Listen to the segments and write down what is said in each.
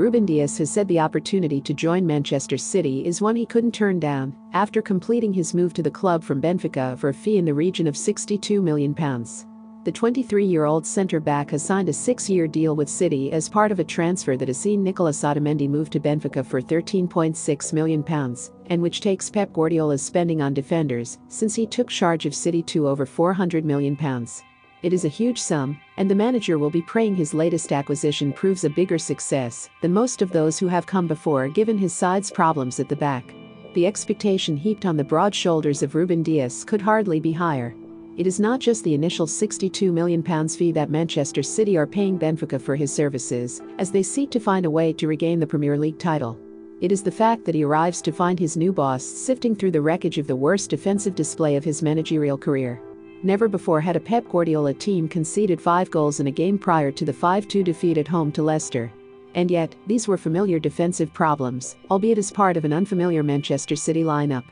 Ruben Dias has said the opportunity to join Manchester City is one he couldn't turn down after completing his move to the club from Benfica for a fee in the region of £62 million. The 23 year old centre back has signed a six year deal with City as part of a transfer that has seen Nicolas Otamendi move to Benfica for £13.6 million, and which takes Pep Guardiola's spending on defenders since he took charge of City to over £400 million. It is a huge sum, and the manager will be praying his latest acquisition proves a bigger success than most of those who have come before given his side's problems at the back. The expectation heaped on the broad shoulders of Ruben Dias could hardly be higher. It is not just the initial £62 million fee that Manchester City are paying Benfica for his services, as they seek to find a way to regain the Premier League title. It is the fact that he arrives to find his new boss sifting through the wreckage of the worst defensive display of his managerial career. Never before had a Pep Guardiola team conceded five goals in a game prior to the 5 2 defeat at home to Leicester. And yet, these were familiar defensive problems, albeit as part of an unfamiliar Manchester City lineup.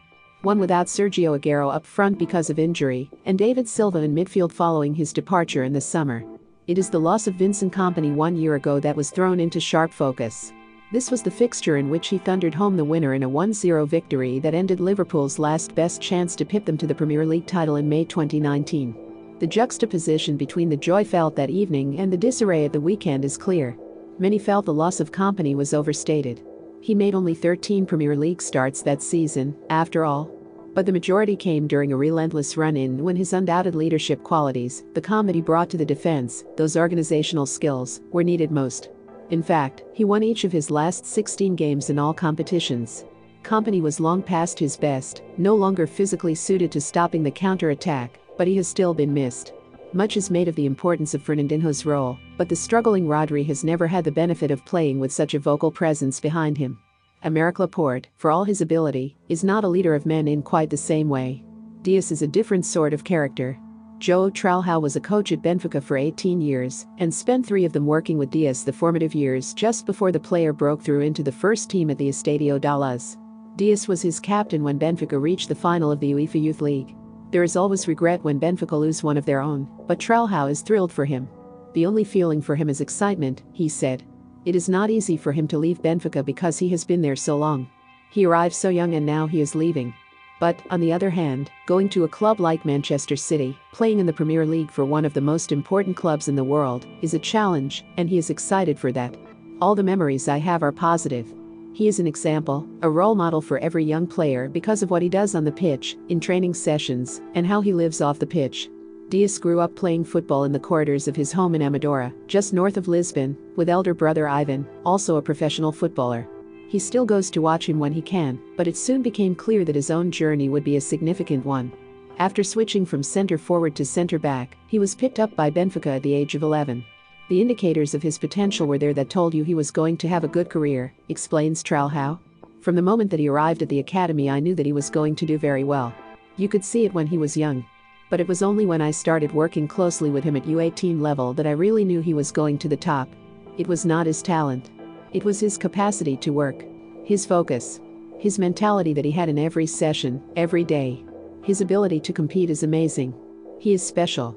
One without Sergio Aguero up front because of injury, and David Silva in midfield following his departure in the summer. It is the loss of Vincent Kompany one year ago that was thrown into sharp focus. This was the fixture in which he thundered home the winner in a 1-0 victory that ended Liverpool's last best chance to pip them to the Premier League title in May 2019. The juxtaposition between the joy felt that evening and the disarray at the weekend is clear. Many felt the loss of Kompany was overstated. He made only 13 Premier League starts that season, after all. But the majority came during a relentless run in when his undoubted leadership qualities, the he brought to the defense, those organizational skills, were needed most. In fact, he won each of his last 16 games in all competitions. Kompany was long past his best, no longer physically suited to stopping the counter-attack, but he has still been missed. Much is made of the importance of Fernandinho's role, but the struggling Rodri has never had the benefit of playing with such a vocal presence behind him. Aymeric Laporte, for all his ability, is not a leader of men in quite the same way. Dias is a different sort of character, Joe Tralhao was a coach at Benfica for 18 years and spent three of them working with Dias the formative years just before the player broke through into the first team at the Estadio da Luz. Dias was his captain when Benfica reached the final of the UEFA Youth League. There is always regret when Benfica lose one of their own, but Tralhao is thrilled for him. The only feeling for him is excitement, he said. It is not easy for him to leave Benfica because he has been there so long. He arrived so young and now he is leaving. But, on the other hand, going to a club like Manchester City, playing in the Premier League for one of the most important clubs in the world, is a challenge, and he is excited for that. All the memories I have are positive. He is an example, a role model for every young player because of what he does on the pitch, in training sessions, and how he lives off the pitch. Dias grew up playing football in the corridors of his home in Amadora, just north of Lisbon, with elder brother Ivan, also a professional footballer. He still goes to watch him when he can, but it soon became clear that his own journey would be a significant one. After switching from center forward to center back, he was picked up by Benfica at the age of 11. The indicators of his potential were there that told you he was going to have a good career, explains Tralhao. From the moment that he arrived at the academy, I knew that he was going to do very well. You could see it when he was young. But it was only when I started working closely with him at U18 level that I really knew he was going to the top. It was not his talent. It was his capacity to work, his focus, his mentality that he had in every session, every day. His ability to compete is amazing. He is special.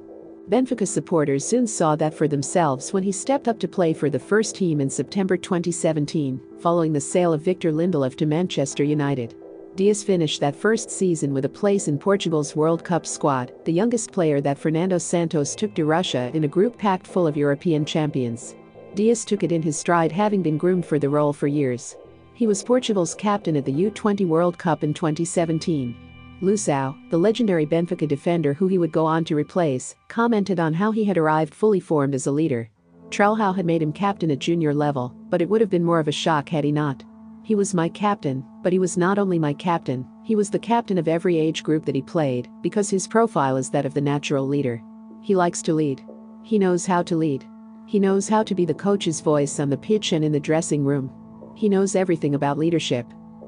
Benfica supporters soon saw that for themselves when he stepped up to play for the first team in September 2017, following the sale of Victor Lindelof to Manchester United. Dias finished that first season with a place in Portugal's World Cup squad, the youngest player that Fernando Santos took to Russia in a group packed full of European champions. Dias took it in his stride having been groomed for the role for years. He was Portugal's captain at the U20 World Cup in 2017. Luisao, the legendary Benfica defender who he would go on to replace, commented on how he had arrived fully formed as a leader. Tralhao had made him captain at junior level, but it would have been more of a shock had he not. He was my captain, but he was not only my captain, he was the captain of every age group that he played, because his profile is that of the natural leader. He likes to lead. He knows how to lead. He knows how to be the coach's voice on the pitch and in the dressing room. He knows everything about leadership.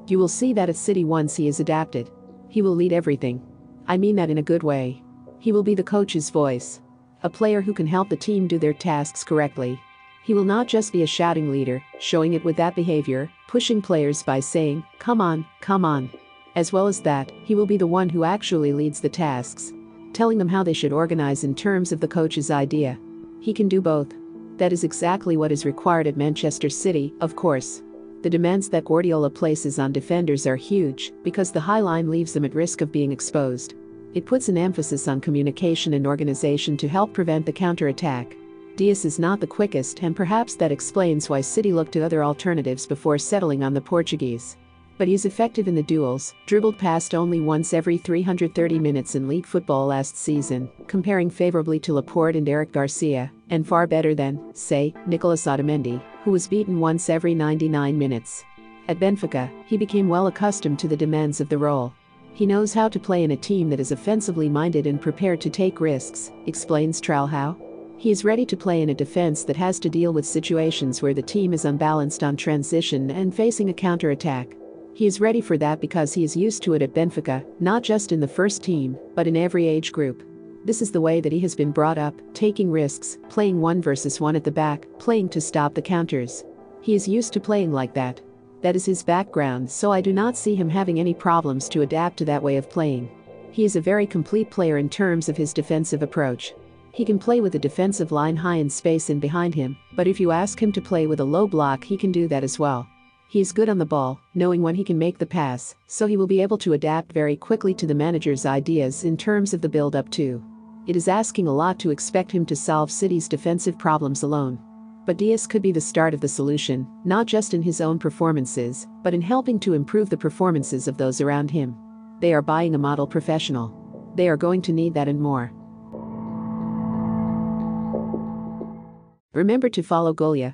You will see that at City once he is adapted. He will lead everything. I mean that in a good way. He will be the coach's voice. A player who can help the team do their tasks correctly. He will not just be a shouting leader, showing it with that behavior, pushing players by saying, come on, come on. As well as that, he will be the one who actually leads the tasks, telling them how they should organize in terms of the coach's idea. He can do both. That is exactly what is required at Manchester City, of course. The demands that Guardiola places on defenders are huge because the high line leaves them at risk of being exposed. It puts an emphasis on communication and organization to help prevent the counter-attack. Dias is not the quickest and perhaps that explains why City looked to other alternatives before settling on the Portuguese. But he's effective in the duels, dribbled past only once every 330 minutes in league football last season, comparing favorably to Laporte and Eric Garcia, and far better than, say, Nicolas Otamendi, who was beaten once every 99 minutes. At Benfica, he became well accustomed to the demands of the role. He knows how to play in a team that is offensively minded and prepared to take risks, explains Tralhao. He is ready to play in a defense that has to deal with situations where the team is unbalanced on transition and facing a counter-attack. He is ready for that because he is used to it at Benfica, not just in the first team, but in every age group. This is the way that he has been brought up, taking risks, playing one versus one at the back, playing to stop the counters. He is used to playing like that. That is his background, so I do not see him having any problems to adapt to that way of playing. He is a very complete player in terms of his defensive approach. He can play with a defensive line high in space and behind him, but if you ask him to play with a low block, he can do that as well. He is good on the ball, knowing when he can make the pass, so he will be able to adapt very quickly to the manager's ideas in terms of the build up, too. It is asking a lot to expect him to solve City's defensive problems alone. But Dias could be the start of the solution, not just in his own performances, but in helping to improve the performances of those around him. They are buying a model professional. They are going to need that and more. Remember to follow Golia